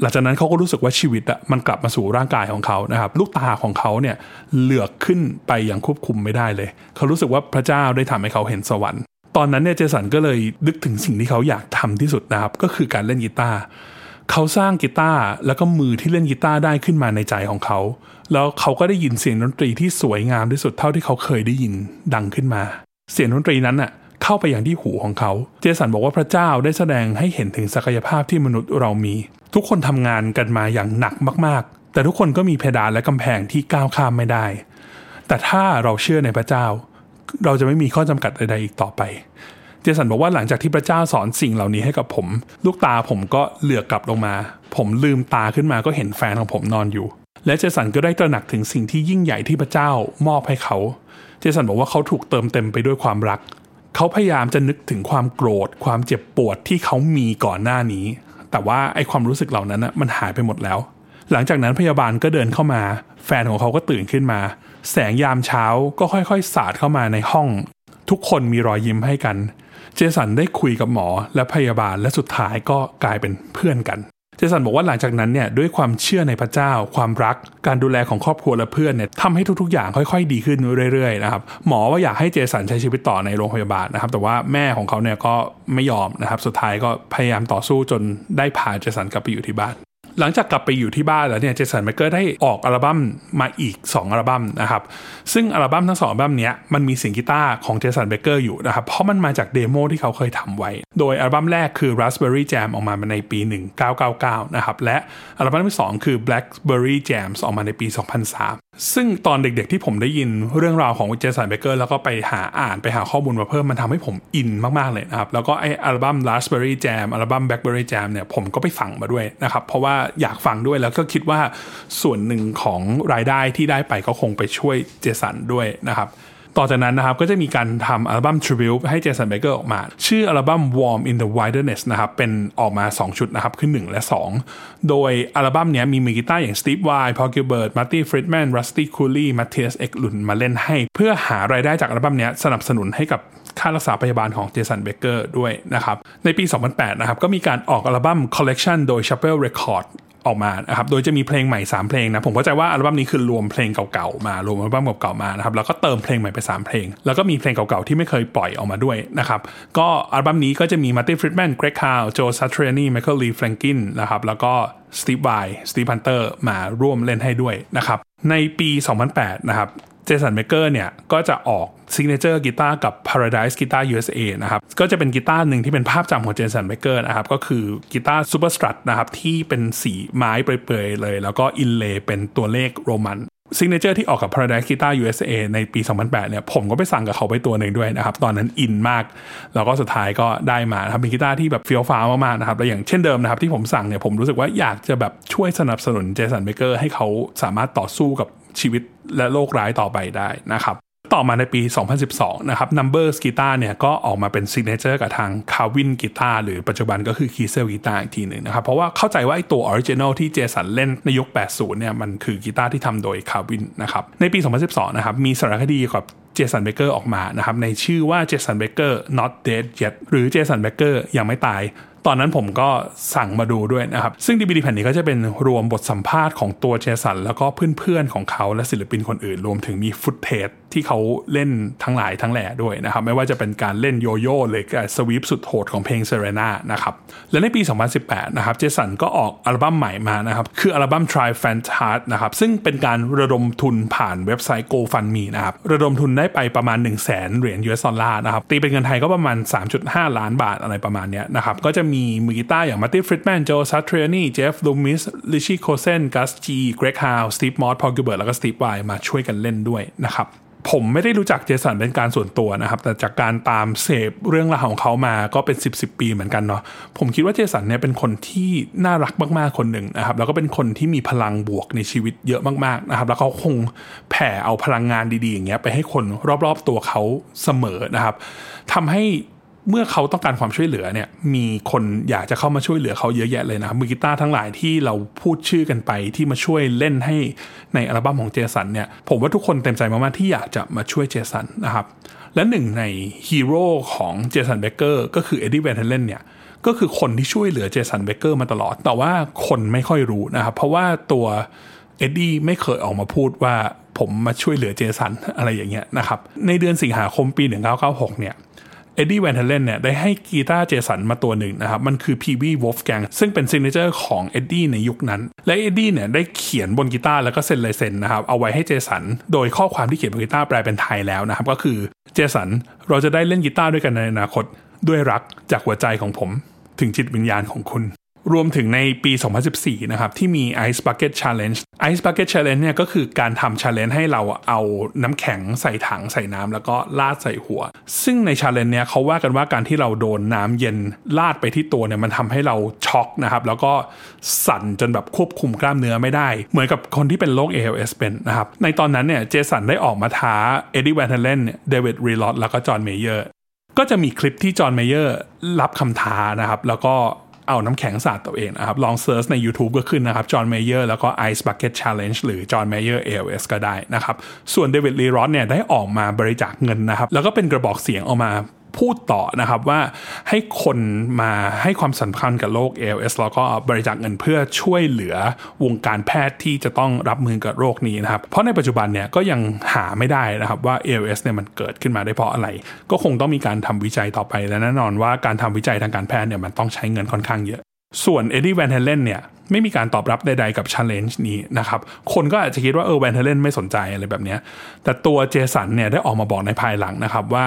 หลังจากนั้นเขาก็รู้สึกว่าชีวิตอะมันกลับมาสู่ร่างกายของเขานะครับ ลูกตาของเขาเนี่ยเหลือกขึ้นไปอย่างควบคุมไม่ได้เลย เขารู้สึกว่าพระเจ้าได้ทำให้เขาเห็นสวรรค์ ตอนนั้นเนี่ยเจสันก็เลยนึกถึงสิ่งที่เขาอยากทำที่สุดนะครับ ก็คือการเล่นกีตาร์เขาสร้างกีตาร์แล้วก็มือที่เล่นกีตาร์ได้ขึ้นมาในใจของเขา แล้วเขาก็ได้ยินเสียงดนตรีที่สวยงามที่สุดเท่าที่เขาเคยได้ยินดังขึ้นมา เสียงดนตรีนั้นน่ะ เข้าไปอย่างที่หูของเขา เจสันบอกว่าพระเจ้าได้แสดงให้เห็นถึงศักยภาพที่มนุษย์เรามี ทุกคนทำงานกันมาอย่างหนักมากๆ แต่ทุกคนก็มีเพดานและกำแพงที่ก้าวข้ามไม่ได้ แต่ถ้าเราเชื่อในพระเจ้า เราจะไม่มีข้อจำกัดใดๆอีกต่อไป เจสันบอกว่าหลังจากที่พระเจ้าสอนสิ่งเหล่านี้ให้กับผม ลูกตาผมก็เหลือกกลับลงมา ผมลืมตาขึ้นมาก็เห็นแฟนของผมนอนอยู่ และเจสันก็ได้ตระหนักถึงสิ่งที่ยิ่งใหญ่ที่พระเจ้ามอบให้เขา เจสันบอกว่าเขาถูกเติมเต็มไปด้วยความรัก เขาพยายามจะนึกถึงความโกรธ ความเจ็บปวดที่เขามีก่อนหน้านี้ แต่ว่าไอความรู้สึกเหล่านั้นนะมันหายไปหมดแล้ว หลังจากนั้นพยาบาลก็เดินเข้ามา แฟนของเขาก็ตื่นขึ้นมา แสงยามเช้าก็ค่อยๆ สาดเข้ามาในห้อง ทุกคนมีรอยยิ้มให้กัน เจสันได้คุยกับหมอและพยาบาลและสุดท้ายก็กลายเป็นเพื่อนกัน จสันบอกว่าหลังจากนั้นเนี่ยด้วยความเชื่อในพระเจ้า ความรัก การดูแลของครอบครัวและเพื่อนเนี่ยทำให้ทุกๆ อย่างค่อยๆ ดีขึ้นเรื่อยๆนะครับหมอว่าอยากให้เจสันใช้ชีวิตต่อในโรงพยาบาลนะครับแต่ว่าแม่ของเขาเนี่ยก็ไม่ยอมนะครับสุดท้ายก็พยายามต่อสู้จนได้พาเจสันกลับไปอยู่ที่บ้าน หลังจากกลับไปอยู่ที่บ้านแล้วเนี่ยเจสันเบเกอร์ได้ออกอัลบั้มมาอีก 2 อัลบั้มนะครับซึ่งอัลบั้มทั้งสองอัลบั้มเนี้ยมันมีเสียงกีตาร์ของเจสันเบเกอร์อยู่นะครับเพราะมันมาจาก demo ที่เขาเคยทำไว้ โดยอัลบั้มแรกคือ Raspberry Jam ออกมาในปี 1999 นะครับและอัลบั้มที่ 2 คือ Blackberry Jams ออกมาในปี 2003 ซึ่งตอนเด็กๆที่ผมได้ยินเรื่องราวของเจสันเบเกอร์แล้วก็ไปหาอ่านไปหาข้อมูลมาเพิ่มมันทำให้ผมอินมากๆเลยนะครับแล้วก็ไออัลบั้ม Raspberry Jam อัลบั้ม Blackberry Jam เนี่ยผมก็ไปฟังมาด้วยนะครับเพราะว่าอยากฟังด้วยแล้วก็คิดว่าส่วนหนึ่งของรายได้ที่ได้ไปก็คงไปช่วยเจสันด้วยนะครับต่อจากนั้นนะครับก็จะมีการทำอัลบั้ม Tribute ให้เจสันเบเกอร์ออกมา ชื่ออัลบั้ม Warm in the Wilderness นะครับ เป็นออกมา 2 ชุดนะครับ คือ 1 และ 2 โดยอัลบั้มนี้มีมือกีตาร์อย่าง Steve Vai Paul Gilbert Marty Friedman Rusty Cooley Matthias Eklund มาเล่นให้ เพื่อหารายได้จากอัลบั้มนี้สนับสนุนให้กับ ค่ารักษาพยาบาลของเจสันเบเกอร์ด้วยนะครับ ในปี 2008 นะครับ ก็มีการออกอัลบั้ม Collection โดย Shrapnel Records ออกมานะครับ โดยจะมีเพลงใหม่ 3 เพลงนะ ผมเข้าใจว่าอัลบั้มนี้คือรวมเพลงเก่าๆมา รวมอัลบั้มเก่าๆมานะครับ แล้วก็เติมเพลงใหม่ไป 3 เพลง แล้วก็มีเพลงเก่าๆที่ไม่เคยปล่อยออกมาด้วยนะครับ ก็อัลบั้มนี้ก็จะมีมาร์ตี้ฟรีดแมน เกร็กฮาว โจซาทรีอานีไมเคิลลีเฟอร์กินส์นะครับ แล้วก็สตีฟไวสตีฟฮันเตอร์มาร่วมเล่นให้ด้วยนะครับ ในปี 2008 นะครับเจสันเบเกอร์เนี่ยก็จะออก signature กีตาร์กับ Paradise Guitar USA นะครับก็จะเป็นกีตาร์หนึ่งที่เป็นภาพจำของเจสันเบเกอร์นะครับก็คือกีตาร์ superstrat นะครับที่เป็นสีไม้เปลือยๆเลย แล้วก็ inlay เป็นตัวเลขโรมัน signature ที่ออกกับ Paradise Guitar USA ในปี 2008 เนี่ย ผมก็ไปสั่งกับเขาไปตัวหนึ่งด้วยนะครับ ตอนนั้นอินมาก แล้วก็สุดท้ายก็ได้มาครับเป็นกีตาร์ที่แบบเฟี้ยวฟ้าวมากๆนะครับ และอย่างเช่นเดิมนะครับ ที่ผมสั่งเนี่ย ผมรู้สึกว่าอยากจะแบบช่วยสนับสนุนเจสันเบเกอร์ให้เขาสามารถต่อสู้กับชีวิตและโรคร้ายต่อไปได้นะครับ ต่อมาในปี 2012 นะครับ Numbers Guitar เนี่ยก็ออกมาเป็น signature กับทาง Carvin Guitar หรือปัจจุบันก็คือ Kiesel Guitar อีกทีหนึ่งนะครับ เพราะว่าเข้าใจว่าไอ้ตัว original ที่เจสันเล่นในยุค 80 เนี่ยมันคือกีตาร์ที่ทำโดย Carvin นะครับในปี 2012 นะครับมีสารคดีกับเจสันเบเกอร์ออกมานะครับในชื่อว่าเจสันเบเกอร์ not dead yet หรือเจสันเบเกอร์ยังไม่ตายตอนนั้นผมก็สั่งมาดูด้วยนะครับ ซึ่ง DVD แผ่นนี้ก็จะเป็นรวมบทสัมภาษณ์ของตัวเจสัน แล้วก็เพื่อนๆของเขาและศิลปินคนอื่น รวมถึงมี footage ที่เขาเล่นทั้งหลายทั้งแหล่ด้วยนะครับ ไม่ว่าจะเป็นการเล่นโยโย่หรือการ sweep สุดโหดของเพลง Serrana นะครับและในปี 2018 นะครับเจสันก็ออกอัลบั้มใหม่มานะครับ คืออัลบั้ม Try f a n t a s นะครับซึ่งเป็นการระดมทุนผ่านเว็บไซต์ GoFundMe นะครับระดมทุนได้ไปประมาณ 1 0 0 0 0แเหรียญ US ดอลลาร์นะครับตีเป็นเงินไทยก็ประมาณ 3.5 ล้านบาทอะไรประมาณนี้นะครับก็จะมีมือกีตาร์อย่างมาร์ตี้ฟรีดแมนโจซาทรีอานีเจฟลูมิสริชชี่โคตเซนกัสจีเกร็กฮาวสตีฟมอสพอลกิเบิร์ตแล้วก็สตีฟไวมาช่วยกันเล่นด้วยนะครับ ผมไม่ได้รู้จักเจสันเป็นการส่วนตัวนะครับ แต่จากการตามเสพเรื่องราวของเขามาก็เป็น 10บสปีเหมือนกันเนาะผมคิดว่าเจสันเนี่ยเป็นคนที่น่ารักมากๆคนหนึ่งนะครับ แล้วก็เป็นคนที่มีพลังบวกในชีวิตเยอะมากๆนะครับ แล้วเขาคงแผ่เอาพลังงานดีๆอย่างเงี้ยไปให้คนรอบๆตัวเขาเสมอนะครับทำให้ เมื่อเขาต้องการความช่วยเหลือเนี่ยมีคนอยากจะเข้ามาช่วยเหลือเขาเยอะแยะเลยนะครับมือกีตาร์ทั้งหลายที่เราพูดชื่อกันไปที่มาช่วยเล่นให้ในอัลบั้มของเจสันเนี่ยผมว่าทุกคนเต็มใจมากๆที่อยากจะมาช่วยเจสันนะครับและหนึ่งในฮีโร่ของเจสันเบเกอร์ก็คือเอ็ดดี้แวนเฮเลนเนี่ยก็คือคนที่ช่วยเหลือเจสันเบเกอร์มาตลอด แต่ว่าคนไม่ค่อยรู้นะครับเพราะว่าตัวเอ็ดดี้ไม่เคยออกมาพูดว่าผมมาช่วยเหลือเจสันอะไรอย่างเงี้ยนะครับในเดือนสิงหาคมปี 1996เนี่ย เอ็ดดี้แวนเฮเลนเนี่ยได้ให้กีตาร์เจสันมาตัวหนึ่งนะครับ มันคือ Peavey Wolfgang ซึ่งเป็น signature ของเอ็ดดี้ในยุคนั้น และเอ็ดดี้เนี่ยได้เขียนบนกีตาร์แล้วก็เซ็นลายเซ็นนะครับเอาไว้ให้เจสัน โดยข้อความที่เขียนบนกีตาร์แปลเป็นไทยแล้วนะครับ ก็คือเจสันเราจะได้เล่นกีตาร์ด้วยกันในอนาคตด้วยรักจากหัวใจของผม ถึงจิตวิญญาณของคุณ รวมถึงในปี 2014 นะครับ ที่มี Ice Bucket Challenge Ice Bucket Challenge เนี่ยก็คือการทำ challenge ให้เราเอาน้ำแข็งใส่ถังใส่น้ำแล้วก็ราดใส่หัว ซึ่งใน challenge เนี่ยเขาว่ากันว่าการที่เราโดนน้ำเย็นราดไปที่ตัวเนี่ยมันทำให้เราช็อกนะครับ แล้วก็สั่นจนแบบควบคุมกล้ามเนื้อไม่ได้ เหมือนกับคนที่เป็นโรค ALS เป็นนะครับ ในตอนนั้นเนี่ยเจสันได้ออกมาท้าเอ็ดดี้แวนเฮเลนเดวิดลีรอธแล้วก็จอห์นเมเยอร์ก็จะมีคลิปที่จอห์นเมเยอร์รับคำท้านะครับ แล้วก็ เอาน้ำแข็งสาดตัวเองนะครับ ลอง search ใน YouTube ก็ขึ้นนะครับจอห์นเมเยอร์แล้วก็ Ice Bucket Challenge หรือจอห์นเมเยอร์ ALS ก็ได้นะครับ ส่วนเดวิดลีรอธเนี่ยได้ออกมาบริจาคเงินนะครับ แล้วก็เป็นกระบอกเสียงออกมา พูดต่อนะครับว่าให้คนมาให้ความสำคัญกับโรค ALS แล้วก็บริจาคเงินเพื่อช่วยเหลือวงการแพทย์ที่จะต้องรับมือกับโรคนี้นะครับ เพราะในปัจจุบันเนี่ยก็ยังหาไม่ได้นะครับว่า ALS เนี่ยมันเกิดขึ้นมาได้เพราะอะไร ก็คงต้องมีการทำวิจัยต่อไปและแน่นอนว่าการทำวิจัยทางการแพทย์เนี่ยมันต้องใช้เงินค่อนข้างเยอะ ส่วนเอ็ดดี้แวนเฮเลนเนี่ยไม่มีการตอบรับใดๆกับ challenge นี้นะครับ คนก็อาจจะคิดว่าเออแวนเฮเลนไม่สนใจอะไรแบบนี้ แต่ตัวเจสันเนี่ยได้ออกมาบอกในภายหลังนะครับว่า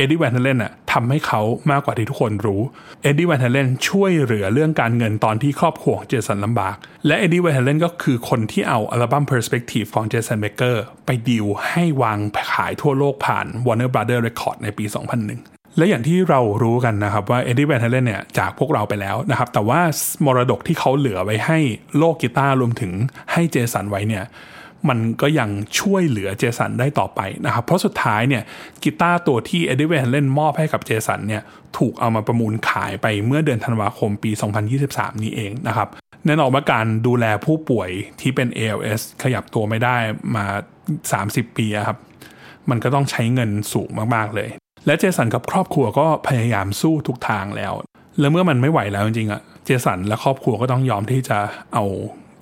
เอ็ดดี้แวนเฮเลนน่ะทำให้เขามากกว่าที่ทุกคนรู้เอ็ดดี้แวนเฮเลนช่วยเหลือเรื่องการเงินตอนที่ครอบครัวของเจสันลำบาก และเอ็ดดี้แวนเฮเลนก็คือคนที่เอาอัลบั้ม Perspective ของเจสันเบเกอร์ไปดีลให้วางขายทั่วโลกผ่าน Warner Brother Record ในปี 2001และอย่างที่เรารู้กันนะครับว่าเอ็ดดี้แวนเฮเลนเนี่ยจากพวกเราไปแล้วนะครับ แต่ว่ามรดกที่เขาเหลือไว้ให้โลกกีตาร์รวมถึงให้เจสันไว้เนี่ย มันก็ยังช่วยเหลือเจสันได้ต่อไปนะครับ เพราะสุดท้ายเนี่ยกีตาร์ตัวที่เอ็ดดี้แวนเฮเลนมอบให้กับเจสันเนี่ยถูกเอามาประมูลขายไปเมื่อเดือนธันวาคมปี 2023 นี้เองนะครับแน่นอนว่าการดูแลผู้ป่วยที่เป็น ALS ขยับตัวไม่ได้มา 30 ปีครับ มันก็ต้องใช้เงินสูงมากๆเลย และเจสันกับครอบครัวก็พยายามสู้ทุกทางแล้ว แล้วเมื่อมันไม่ไหวแล้วจริงๆอะเจสันและครอบครัวก็ต้องยอมที่จะเอา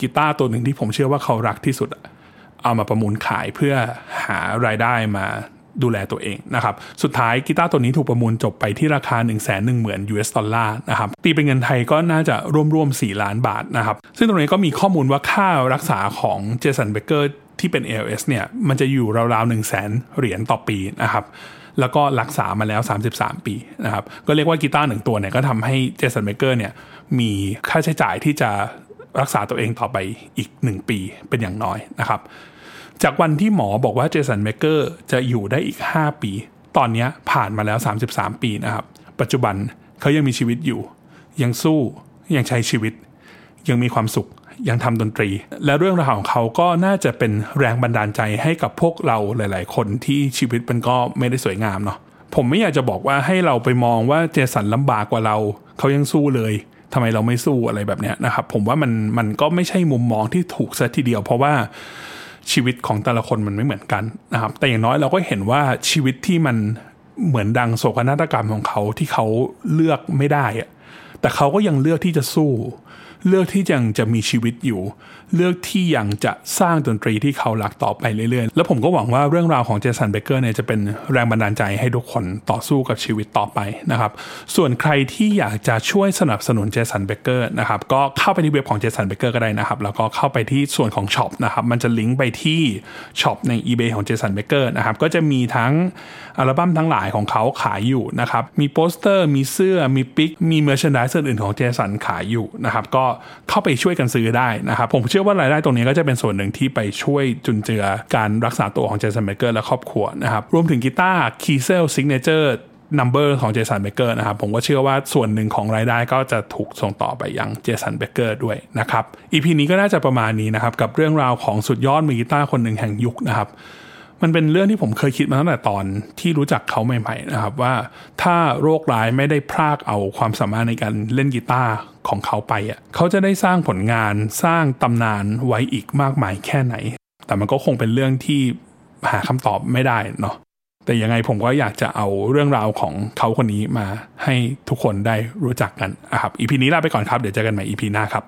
กีตาร์ตัวหนึ่งที่ผมเชื่อว่าเขารักที่สุด เอามาประมูลขายเพื่อหารายได้มาดูแลตัวเองนะครับ สุดท้ายกีตาร์ตัวนี้ถูกประมูลจบไปที่ราคา 1 1 0 0 0 0 US ดอลลาร์นะครับ ตีเป็นเงินไทยก็น่าจะร่วมๆ 4 ล้านบาทนะครับ ซึ่งตรงนี้ก็มีข้อมูลว่าค่ารักษาของเจสันเบเกอร์ที่เป็น ALS เนี่ย มันจะอยู่ราวๆ 1 0 0 0 0แสนเหรียญต่อปีนะครับ แล้วก็รักษามาแล้ว 33 ปีนะครับ ก็เรียกว่ากีตาร์หนึ่งตัวเนี่ยก็ทำให้เจสันเบเกอร์เนี่ยมีค่าใช้จ่ายที่จะรักษาตัวเองต่อไปอีก 1 ปีเป็นอย่างน้อยนะครับ จากวันที่หมอบอกว่าเจสันเบเกอร์จะอยู่ได้อีก 5 ปี ตอนนี้ผ่านมาแล้ว 33 ปีนะครับ ปัจจุบันเขายังมีชีวิตอยู่ ยังสู้ยังใช้ชีวิต ยังมีความสุขยังทำดนตรี และเรื่องราวของเขาก็น่าจะเป็นแรงบันดาลใจให้กับพวกเราหลาย ๆ คนที่ชีวิตมันก็ไม่ได้สวยงามเนาะผมไม่อยากจะบอกว่าให้เราไปมองว่าเจสันลำบากกว่าเรา เขายังสู้เลยทำไมเราไม่สู้อะไรแบบนี้นะครับ ผมว่ามันมันก็ไม่ใช่มุมมองที่ถูกซะทีเดียว เพราะว่า ชีวิตของแต่ละคนมันไม่เหมือนกันนะครับ แต่อย่างน้อยเราก็เห็นว่าชีวิตที่มันเหมือนดังโศกนาฏกรรมของเขาที่เขาเลือกไม่ได้แต่เขาก็ยังเลือกที่จะสู้ เลือกที่ยังจะมีชีวิตอยู่เลือกที่ยังจะสร้างดนตรีที่เขารักต่อไปเรื่อยๆ แล้วผมก็หวังว่าเรื่องราวของเจสันเบเกอร์เนี่ยจะเป็นแรงบันดาลใจให้ทุกคนต่อสู้กับชีวิตต่อไปนะครับ ส่วนใครที่อยากจะช่วยสนับสนุนเจสันเบเกอร์นะครับ ก็เข้าไปที่เว็บของเจสันเบเกอร์ก็ได้นะครับ แล้วก็เข้าไปที่ส่วนของ shop นะครับ มันจะลิงก์ไปที่shop ใน eBay ของเจสันเบเกอร์นะครับ ก็จะมีทั้งอัลบั้มทั้งหลายของเขาขายอยู่นะครับ มีโปสเตอร์ มีเสื้อ มี pick มี merchandise อื่นของเจสันขายอยู่นะครับ ก็เข้าไปช่วยกันซื้อได้นะครับ ผมเชื่อว่ารายได้ตรงนี้ก็จะเป็นส่วนหนึ่งที่ไปช่วยจุนเจือการรักษาตัวของเจสันเบเกอร์และครอบครัวนะครับรวมถึงกีตาร์ Kiesel signature number ของเจสันเบเกอร์นะครับ ผมก็เชื่อว่าส่วนหนึ่งของรายได้ก็จะถูกส่งต่อไปยังเจสันเบเกอร์ด้วยนะครับอีพีนี้ก็น่าจะประมาณนี้นะครับ กับเรื่องราวของสุดยอดมือกีตาร์คนหนึ่งแห่งยุคนะครับ มันเป็นเรื่องที่ผมเคยคิดมาตั้งแต่ตอนที่รู้จักเขาใหม่ ๆ นะครับ ว่าถ้าโรคร้ายไม่ได้พรากเอาความสามารถในการเล่นกีตาร์ของเขาไปอะเขาจะได้สร้างผลงานสร้างตำนานไว้อีกมากมายแค่ไหน แต่มันก็คงเป็นเรื่องที่หาคำตอบไม่ได้เนาะแต่ยังไงผมก็อยากจะเอาเรื่องราวของเขาคนนี้มาให้ทุกคนได้รู้จักกันนะครับอีพีนี้ลาไปก่อนครับ เดี๋ยวเจอกันใหม่อีพีหน้าครับ